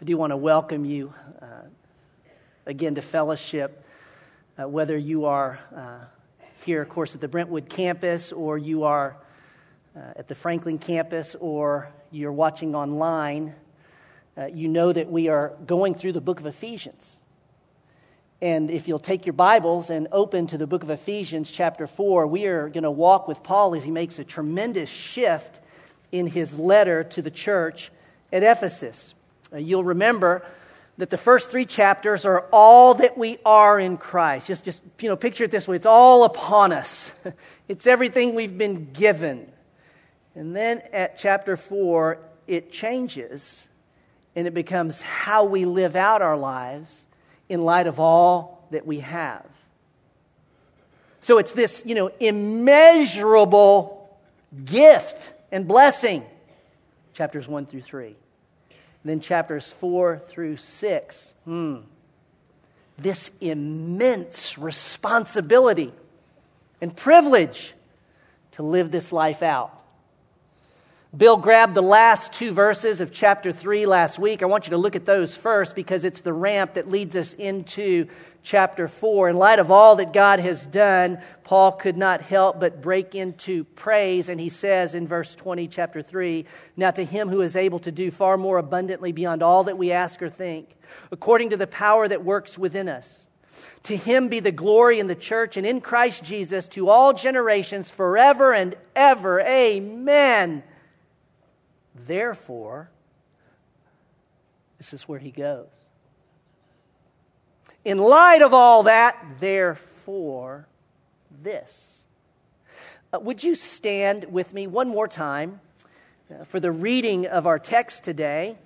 I do want to welcome you uh, again to fellowship, uh, whether you are uh, here, of course, at the Brentwood campus, or you are uh, at the Franklin campus, or you're watching online. Uh, you know that we are going through the book of Ephesians. And if you'll take your Bibles and open to the book of Ephesians, chapter 4, we are going to walk with Paul as he makes a tremendous shift in his letter to the church at Ephesus. Uh, you'll remember that the first three chapters are all that we are in Christ. Just, just you know, picture it this way it's all upon us, it's everything we've been given. And then at chapter 4, it changes and it becomes how we live out our lives in light of all that we have. So it's this, you know, immeasurable gift and blessing, chapters 1 through 3 then chapters 4 through 6. Hmm. This immense responsibility and privilege to live this life out. Bill grabbed the last two verses of chapter 3 last week. I want you to look at those first because it's the ramp that leads us into chapter 4. In light of all that God has done, Paul could not help but break into praise. And he says in verse 20, chapter 3 Now to him who is able to do far more abundantly beyond all that we ask or think, according to the power that works within us. To him be the glory in the church and in Christ Jesus to all generations forever and ever. Amen. Therefore, this is where he goes. In light of all that, therefore, this. Uh, would you stand with me one more time uh, for the reading of our text today?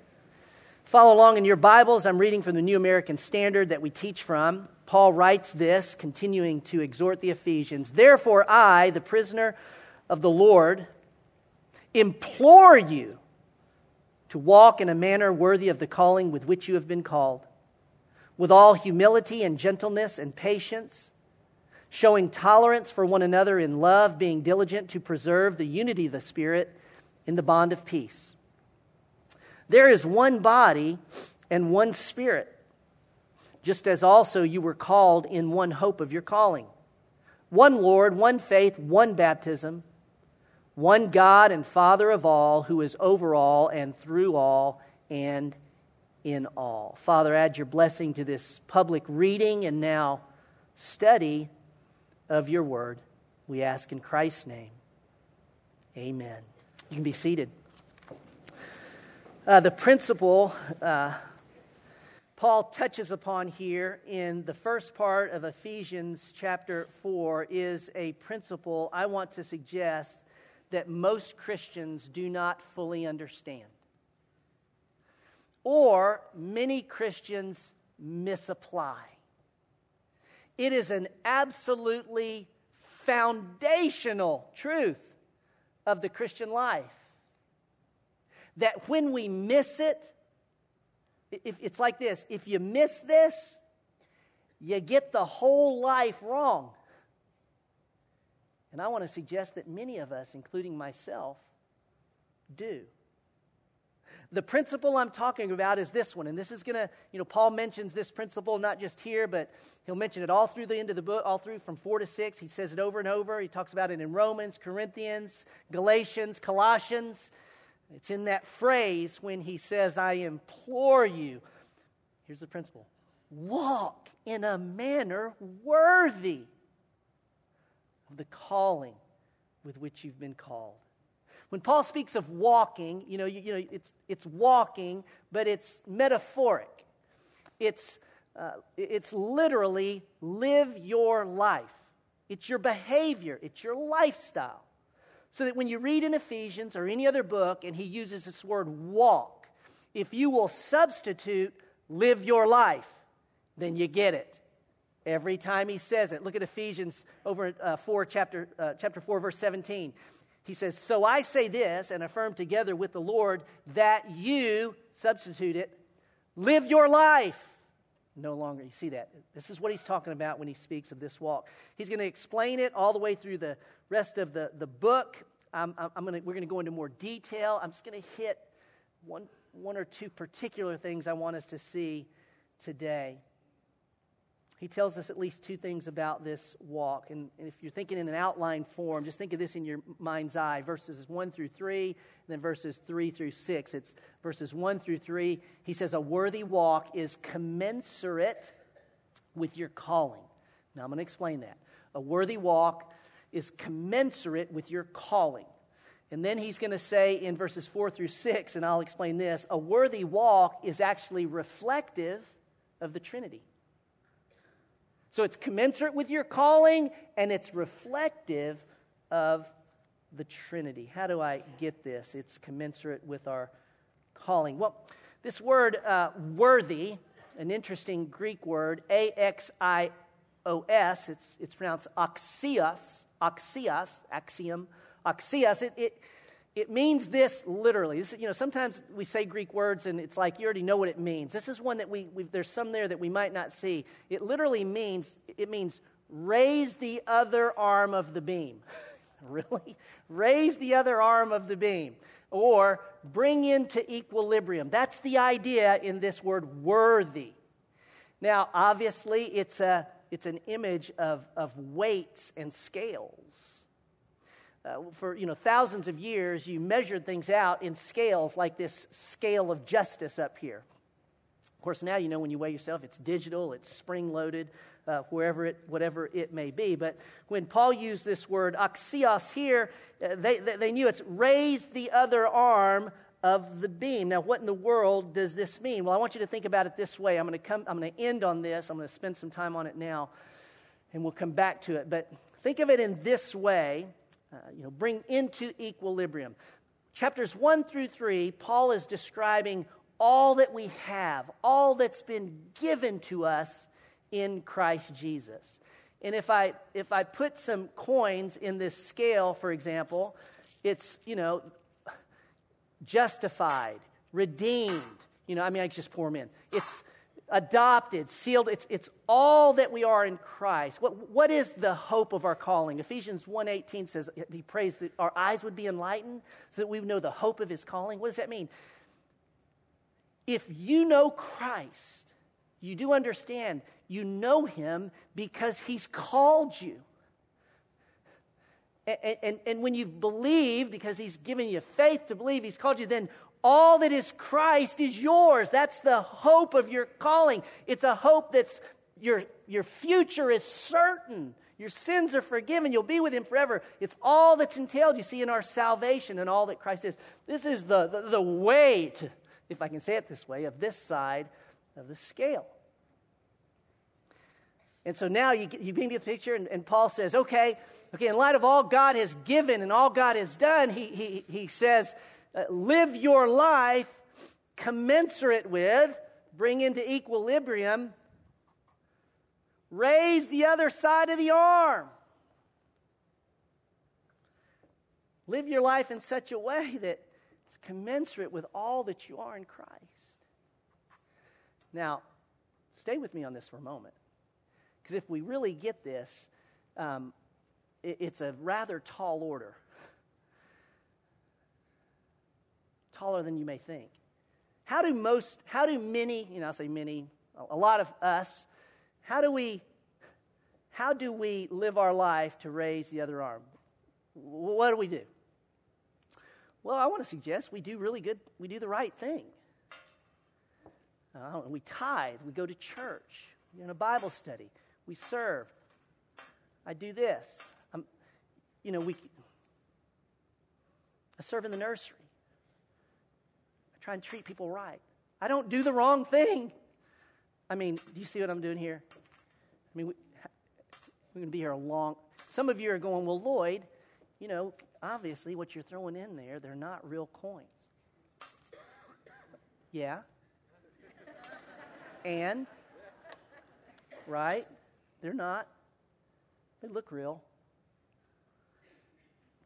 Follow along in your Bibles. I'm reading from the New American Standard that we teach from. Paul writes this, continuing to exhort the Ephesians Therefore, I, the prisoner of the Lord, implore you to walk in a manner worthy of the calling with which you have been called with all humility and gentleness and patience, showing tolerance for one another in love, being diligent to preserve the unity of the Spirit in the bond of peace. There is one body and one Spirit, just as also you were called in one hope of your calling. One Lord, one faith, one baptism, one God and Father of all, who is over all and through all and in all. Father, add your blessing to this public reading and now study of your word. We ask in Christ's name. Amen. You can be seated. Uh, the principle uh, Paul touches upon here in the first part of Ephesians chapter 4 is a principle I want to suggest that most Christians do not fully understand or many Christians misapply. It is an absolutely foundational truth of the Christian life that when we miss it, if, it's like this if you miss this, you get the whole life wrong. And I want to suggest that many of us, including myself, do. The principle I'm talking about is this one, and this is going to, you know, Paul mentions this principle not just here, but he'll mention it all through the end of the book, all through from 4 to 6. He says it over and over. He talks about it in Romans, Corinthians, Galatians, Colossians. It's in that phrase when he says, I implore you. Here's the principle walk in a manner worthy of the calling with which you've been called. When Paul speaks of walking, you know, you, you know it's, it's walking, but it's metaphoric. It's, uh, it's literally live your life. It's your behavior, it's your lifestyle. So that when you read in Ephesians or any other book and he uses this word walk, if you will substitute live your life, then you get it. Every time he says it. Look at Ephesians over uh, 4, chapter, uh, chapter 4, verse 17. He says, So I say this and affirm together with the Lord that you, substitute it, live your life. No longer, you see that. This is what he's talking about when he speaks of this walk. He's going to explain it all the way through the rest of the, the book. I'm, I'm gonna, we're going to go into more detail. I'm just going to hit one, one or two particular things I want us to see today. He tells us at least two things about this walk. And, and, if you're thinking in an outline form, just think of this in your mind's eye verses 1 through 3, and then verses 3 through 6. It's verses 1 through 3. He says, A worthy walk is commensurate with your calling. Now I'm going to explain that. A worthy walk is commensurate with your calling. And then he's going to say in verses 4 through 6, and I'll explain this a worthy walk is actually reflective of the Trinity. So it's commensurate with your calling and it's reflective of the Trinity. How do I get this? It's commensurate with our calling. Well, this word uh, worthy, an interesting Greek word, A X I O S, it's, it's pronounced axios, axios, axiom, axios. It, it, it means this literally. This, you know, sometimes we say Greek words and it's like you already know what it means. This is one that we, there's some there that we might not see. It literally means, it means raise the other arm of the beam. really? Raise the other arm of the beam. Or bring into equilibrium. That's the idea in this word worthy. Now, obviously, it's, a, it's an image of, of weights and scales. Uh, for you know thousands of years you measured things out in scales like this scale of justice up here. Of course now you know when you weigh yourself it's digital it's spring loaded uh, wherever it whatever it may be. But when paul used this word axios here uh, they, they, they knew it's raise the other arm of the beam. Now what in the world does this mean? Well i want you to think about it this way. I'm going to come i'm going to end on this. I'm going to spend some time on it now and we'll come back to it. But think of it in this way uh, you know, bring into equilibrium. Chapters 1 through 3, Paul is describing all that we have, all that's been given to us in Christ Jesus. And if I, if I put some coins in this scale, for example, it's, you know, justified, redeemed. You know, I mean, I just pour them in. It's adopted, sealed. It's, it's all that we are in Christ. What, what is the hope of our calling? Ephesians 1.18 says, he prays that our eyes would be enlightened so that we would know the hope of his calling. What does that mean? If you know Christ, you do understand, you know him because he's called you. And, and, and, when you've believed, because he's given you faith to believe, he's called you, then all that is Christ is yours. That's the hope of your calling. It's a hope that's your, your future is certain. Your sins are forgiven. You'll be with him forever. It's all that's entailed, you see, in our salvation and all that Christ is. This is the, the, the weight, if I can say it this way, of this side of the scale. And so now you, you begin to the picture, and, and, Paul says, okay, okay, in light of all God has given and all God has done, he, he, he says, live your life commensurate with, bring into equilibrium, raise the other side of the arm. Live your life in such a way that it's commensurate with all that you are in Christ. Now, stay with me on this for a moment. Because if we really get this, um, it, it's a rather tall order. Taller than you may think. How do most, how do many, you know, I say many, a lot of us, how do we, how do we live our life to raise the other arm? What do we do? Well, I want to suggest we do really good, we do the right thing. Uh, we tithe, we go to church, we're in a Bible study, we serve. I do this. I'm, you know, we, I serve in the nursery try and treat people right. I don't do the wrong thing. I mean, do you see what I'm doing here? I mean, we, we're going to be here a long. Some of you are going, well, Lloyd, you know, obviously what you're throwing in there, they're not real coins. Yeah. And, right? They're not. They look real.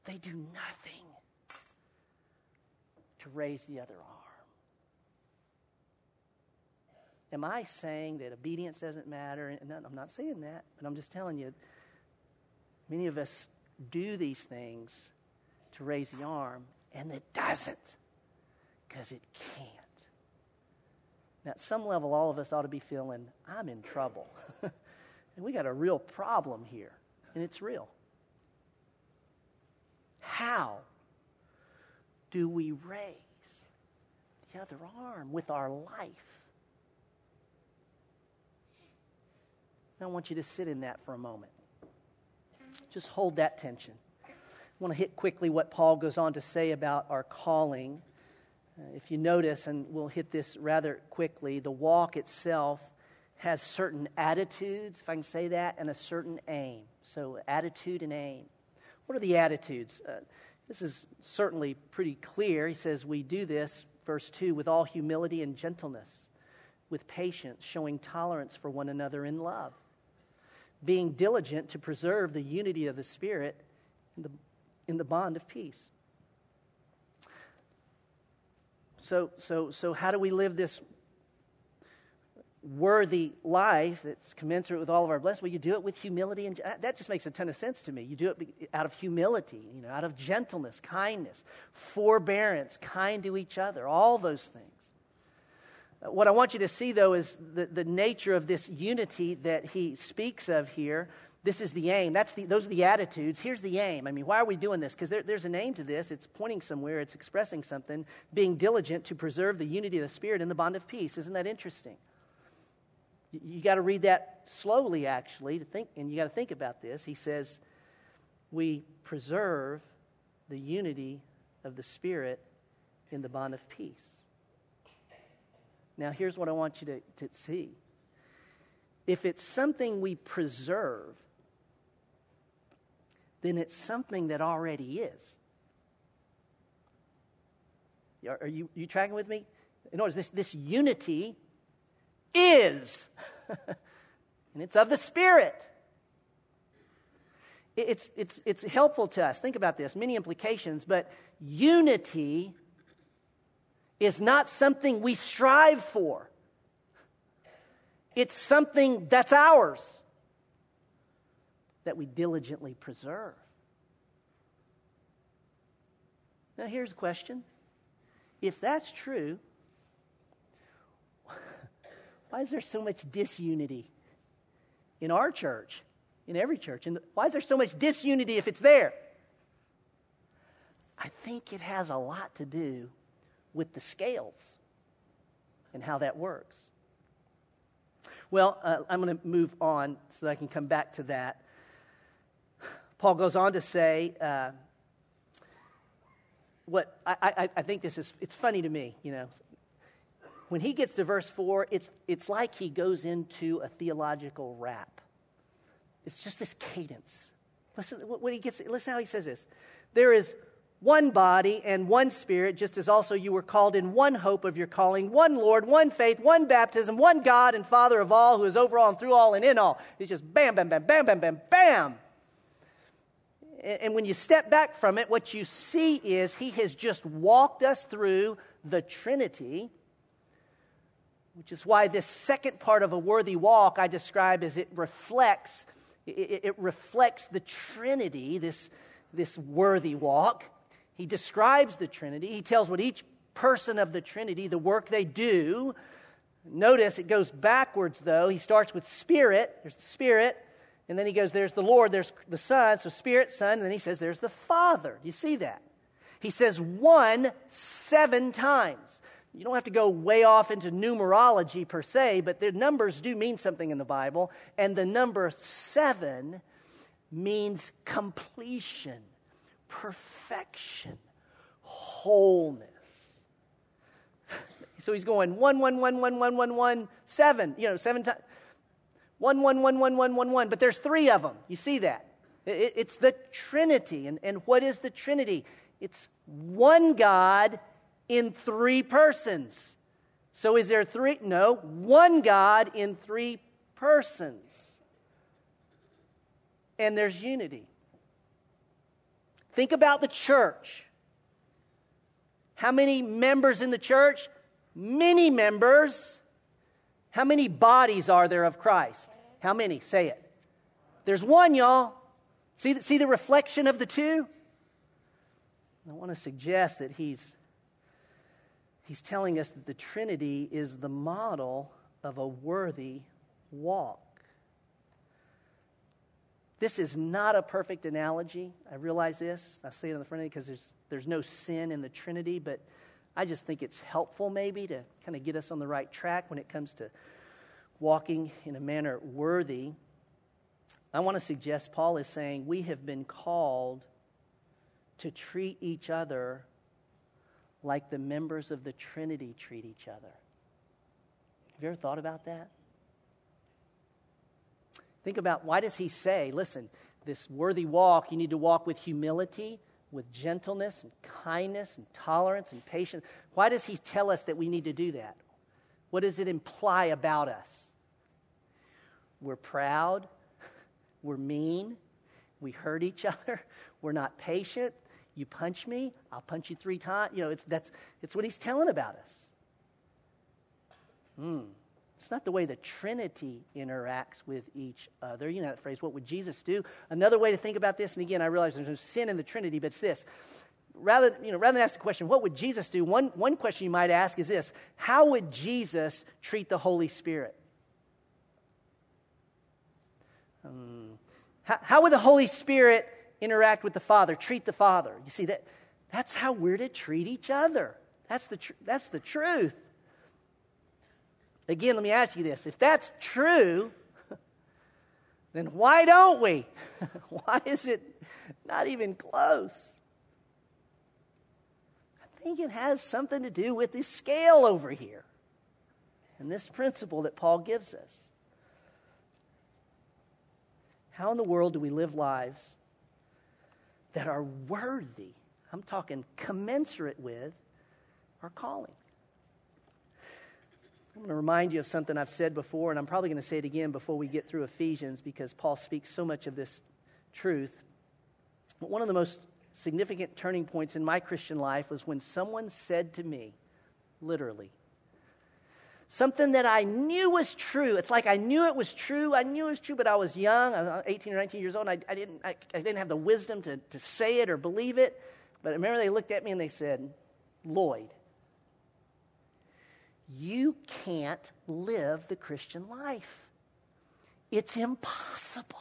They do nothing to raise the other arm. Am I saying that obedience doesn't matter? I'm not saying that, but I'm just telling you, many of us do these things to raise the arm, and it doesn't because it can't. Now, at some level, all of us ought to be feeling, I'm in trouble. and we got a real problem here, and it's real. How do we raise the other arm with our life? I want you to sit in that for a moment. Just hold that tension. I want to hit quickly what Paul goes on to say about our calling. Uh, if you notice, and we'll hit this rather quickly, the walk itself has certain attitudes, if I can say that, and a certain aim. So, attitude and aim. What are the attitudes? Uh, this is certainly pretty clear. He says, We do this, verse 2, with all humility and gentleness, with patience, showing tolerance for one another in love being diligent to preserve the unity of the Spirit in the, in the bond of peace. So, so, so, how do we live this worthy life that's commensurate with all of our blessings? Well, you do it with humility, and uh, that just makes a ton of sense to me. You do it out of humility, you know, out of gentleness, kindness, forbearance, kind to each other, all those things. What I want you to see, though, is the, the nature of this unity that he speaks of here. This is the aim. That's the, those are the attitudes. Here's the aim. I mean, why are we doing this? Because there, there's an aim to this. It's pointing somewhere, it's expressing something, being diligent to preserve the unity of the Spirit in the bond of peace. Isn't that interesting? You, you got to read that slowly, actually, to think, and you got to think about this. He says, We preserve the unity of the Spirit in the bond of peace. Now, here's what I want you to, to see. If it's something we preserve, then it's something that already is. Are you, you tracking with me? In other words, this, this unity is, and it's of the Spirit. It's, it's, it's helpful to us. Think about this, many implications, but unity is not something we strive for, it's something that's ours that we diligently preserve. Now, here's a question. If that's true, why is there so much disunity in our church, in every church? And why is there so much disunity if it's there? I think it has a lot to do with the scales and how that works. Well, uh, I'm going to move on so that I can come back to that. Paul goes on to say, uh, what I, I, I, think this is, it's funny to me, you know. When he gets to verse 4, it's, it's like he goes into a theological rap. It's just this cadence. Listen, what he gets, listen how he says this. There is one body and one spirit, just as also you were called in one hope of your calling, one Lord, one faith, one baptism, one God and Father of all, who is over all and through all and in all. It's just bam, bam, bam, bam, bam, bam, bam. And when you step back from it, what you see is he has just walked us through the Trinity, which is why this second part of a worthy walk I describe as it reflects, it, reflects the Trinity, this, this worthy walk. He describes the Trinity. He tells what each person of the Trinity, the work they do. Notice it goes backwards, though. He starts with Spirit. There's the Spirit. And then he goes, there's the Lord, there's the Son. So Spirit, Son. And then he says, there's the Father. You see that? He says one seven times. You don't have to go way off into numerology per se, but the numbers do mean something in the Bible. And the number seven means completion perfection, wholeness. so he's going one, one, one, one, one, one, one, seven, you know, seven times. One, one, one, one, one, one, one. But there's three of them. You see that? it's the Trinity. And, and what is the Trinity? It's one God in three persons. So is there three? No, one God in three persons. And there's unity. Think about the church. How many members in the church? Many members. How many bodies are there of Christ? How many? Say it. There's one, y'all. See, see the reflection of the two? I want to suggest that he's, He's telling us that the Trinity is the model of a worthy walk. This is not a perfect analogy. I realize this. I say it on the front end because there's, there's no sin in the Trinity, but I just think it's helpful maybe to kind of get us on the right track when it comes to walking in a manner worthy. I want to suggest Paul is saying we have been called to treat each other like the members of the Trinity treat each other. Have you ever thought about that? Think about why does he say, listen, this worthy walk, you need to walk with humility, with gentleness and kindness and tolerance and patience. Why does he tell us that we need to do that? What does it imply about us? We're proud, we're mean, we hurt each other, we're not patient. You punch me, I'll punch you three times. You know, it's, that's, it's what he's telling about us. Hmm. It's not the way the Trinity interacts with each other. You know that phrase, what would Jesus do? Another way to think about this, and again, I realize there's no sin in the Trinity, but it's this. Rather, you know, rather than ask the question, what would Jesus do? One, one question you might ask is this How would Jesus treat the Holy Spirit? Um, how, how would the Holy Spirit interact with the Father, treat the Father? You see, that, that's how we're to treat each other. That's the, tr- that's the truth. Again, let me ask you this. If that's true, then why don't we? why is it not even close? I think it has something to do with this scale over here and this principle that Paul gives us. How in the world do we live lives that are worthy? I'm talking commensurate with our calling. I'm going to remind you of something I've said before, and I'm probably going to say it again before we get through Ephesians because Paul speaks so much of this truth. But one of the most significant turning points in my Christian life was when someone said to me, literally, something that I knew was true. It's like I knew it was true. I knew it was true, but I was young, I was 18 or 19 years old, and I, I didn't, I, I didn't have the wisdom to, to say it or believe it. But I remember they looked at me and they said, Lloyd, you can't live the Christian life. It's impossible.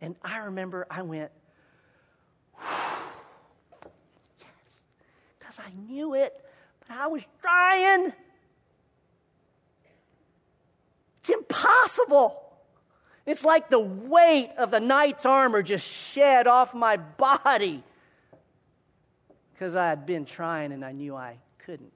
And I remember I went, yes, because I knew it, but I was trying. It's impossible. It's like the weight of the knight's armor just shed off my body because I had been trying and I knew I couldn't.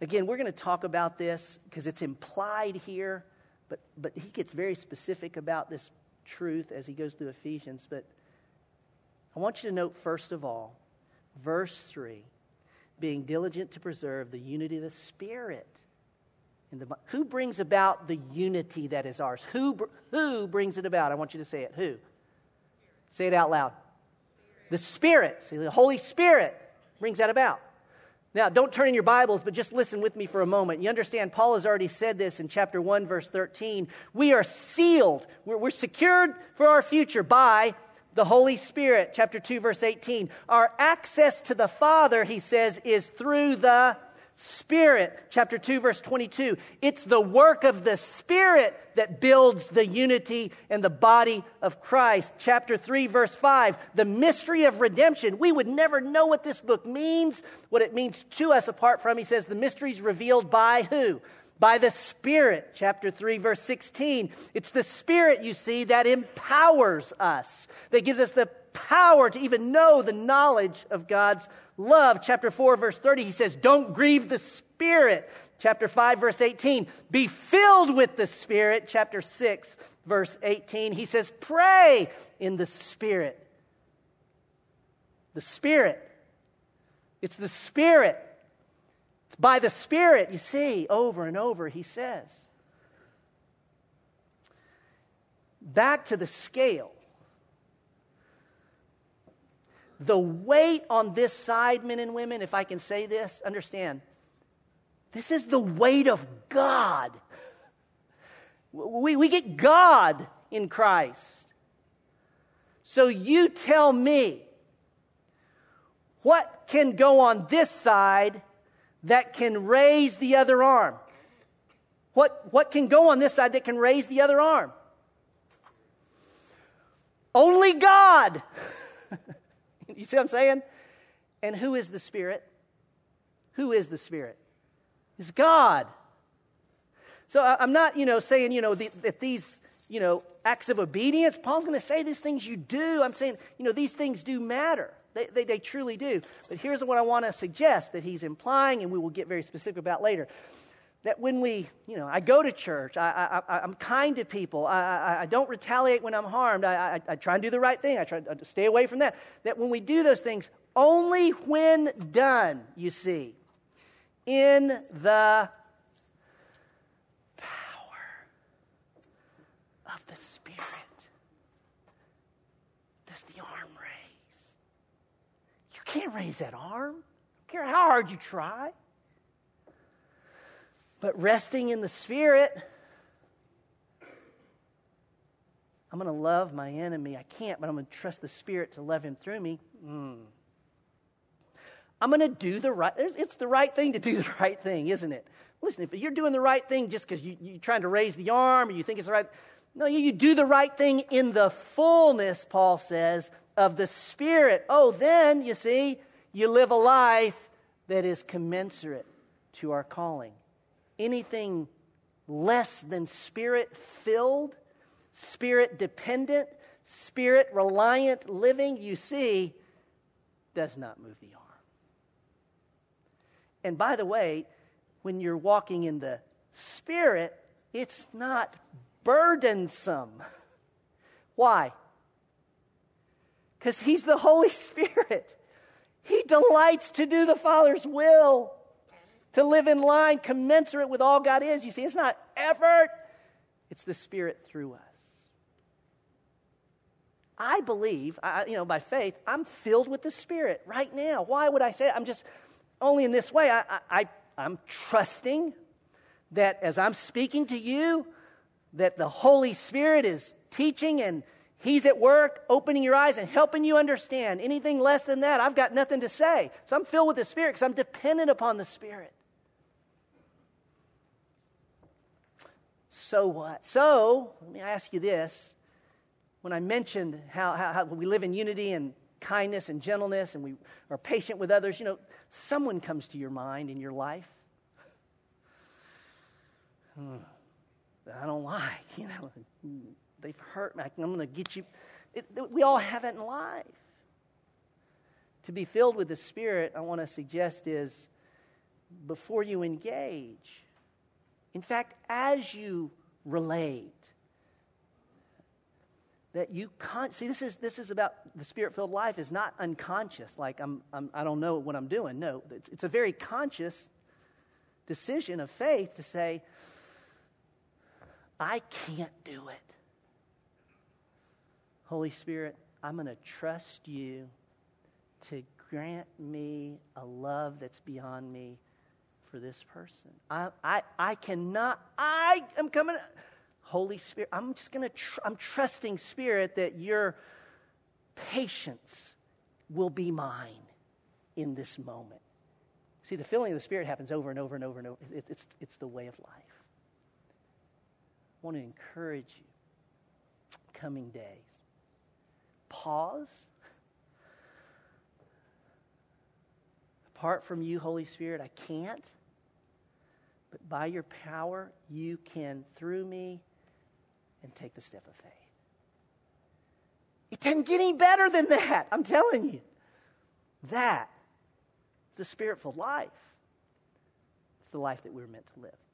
Again, we're going to talk about this because it's implied here, but, but he gets very specific about this truth as he goes through Ephesians. But I want you to note, first of all, verse 3 being diligent to preserve the unity of the Spirit. In the, who brings about the unity that is ours? Who, who brings it about? I want you to say it. Who? Say it out loud. The Spirit. See, the Holy Spirit brings that about. Now, don't turn in your Bibles, but just listen with me for a moment. You understand, Paul has already said this in chapter 1, verse 13. We are sealed, we're, we're secured for our future by the Holy Spirit. Chapter 2, verse 18. Our access to the Father, he says, is through the Spirit, chapter 2, verse 22. It's the work of the Spirit that builds the unity in the body of Christ. Chapter 3, verse 5. The mystery of redemption. We would never know what this book means, what it means to us apart from, he says, the mysteries revealed by who? By the Spirit. Chapter 3, verse 16. It's the Spirit, you see, that empowers us, that gives us the power to even know the knowledge of God's love. Chapter 4, verse 30, he says, Don't grieve the Spirit. Chapter 5, verse 18, be filled with the Spirit. Chapter 6, verse 18, he says, Pray in the Spirit. The Spirit. It's the Spirit. It's by the Spirit, you see, over and over, he says. Back to the scale the weight on this side, men and women, if I can say this, understand, this is the weight of God. We, we get God in Christ. So you tell me, What can go on this side that can raise the other arm? What, what can go on this side that can raise the other arm? Only God. You see what I'm saying? And who is the Spirit? Who is the Spirit? It's God. So I'm not, you know, saying, you know, that these, you know, acts of obedience, Paul's going to say these things you do. I'm saying, you know, these things do matter. They, they, they truly do. But here's what I want to suggest that he's implying, and we will get very specific about later. That when we, you know, I go to church, I, I, am kind to people, I, I, I, don't retaliate when I'm harmed, I, I, I try and do the right thing, I try to uh, stay away from that. That when we do those things, only when done, you see, in the power of the Spirit, does the arm raise. You can't raise that arm. I don't care how hard you try. But resting in the Spirit, I'm going to love my enemy. I can't, but I'm going to trust the Spirit to love him through me. Mm. I'm going to do the right. It's the right thing to do the right thing, isn't it? Listen, if you're doing the right thing just because you, you're trying to raise the arm or you think it's the right, no, you, you do the right thing in the fullness. Paul says of the Spirit, oh, then, you see, you live a life that is commensurate to our calling. Anything less than Spirit filled, Spirit dependent, Spirit reliant living, you see, does not move the arm. And by the way, when you're walking in the Spirit, it's not burdensome. Why? because He's the Holy Spirit. He delights to do the Father's will, to live in line commensurate with all God is. You see, it's not effort, it's the Spirit through us. I believe, I, you know, by faith, I'm filled with the Spirit right now. Why would I say it? I'm just only in this way. I, I, I'm trusting that as I'm speaking to you, that the Holy Spirit is teaching and He's at work opening your eyes and helping you understand. Anything less than that, I've got nothing to say. So I'm filled with the Spirit because I'm dependent upon the Spirit. So what? So, let me ask you this. When I mentioned how, how, how we live in unity and kindness and gentleness and we are patient with others, you know, someone comes to your mind in your life. Hmm, I don't like, you know they've hurt me. I'm going to get you. It, we all have it in life. To be filled with the Spirit, I want to suggest is before you engage. In fact, as you relate, that you con- see this is this is about the spirit-filled life is not unconscious like I'm, I'm i don't know what i'm doing. No it's, it's a very conscious decision of faith to say i can't do it. Holy Spirit, I'm going to trust you to grant me a love that's beyond me for this person. I, I, I cannot, I am coming. Holy Spirit, I'm just going to, tr- I'm trusting, Spirit, that your patience will be mine in this moment. See, the filling of the Spirit happens over and over and over and over. It, it's, it's the way of life. I want to encourage you coming days pause. Apart from you, Holy Spirit, I can't. But by your power, you can, through me, and take the step of faith. It doesn't get any better than that, I'm telling you. That is the spirit filled life. It's the life that we're meant to live.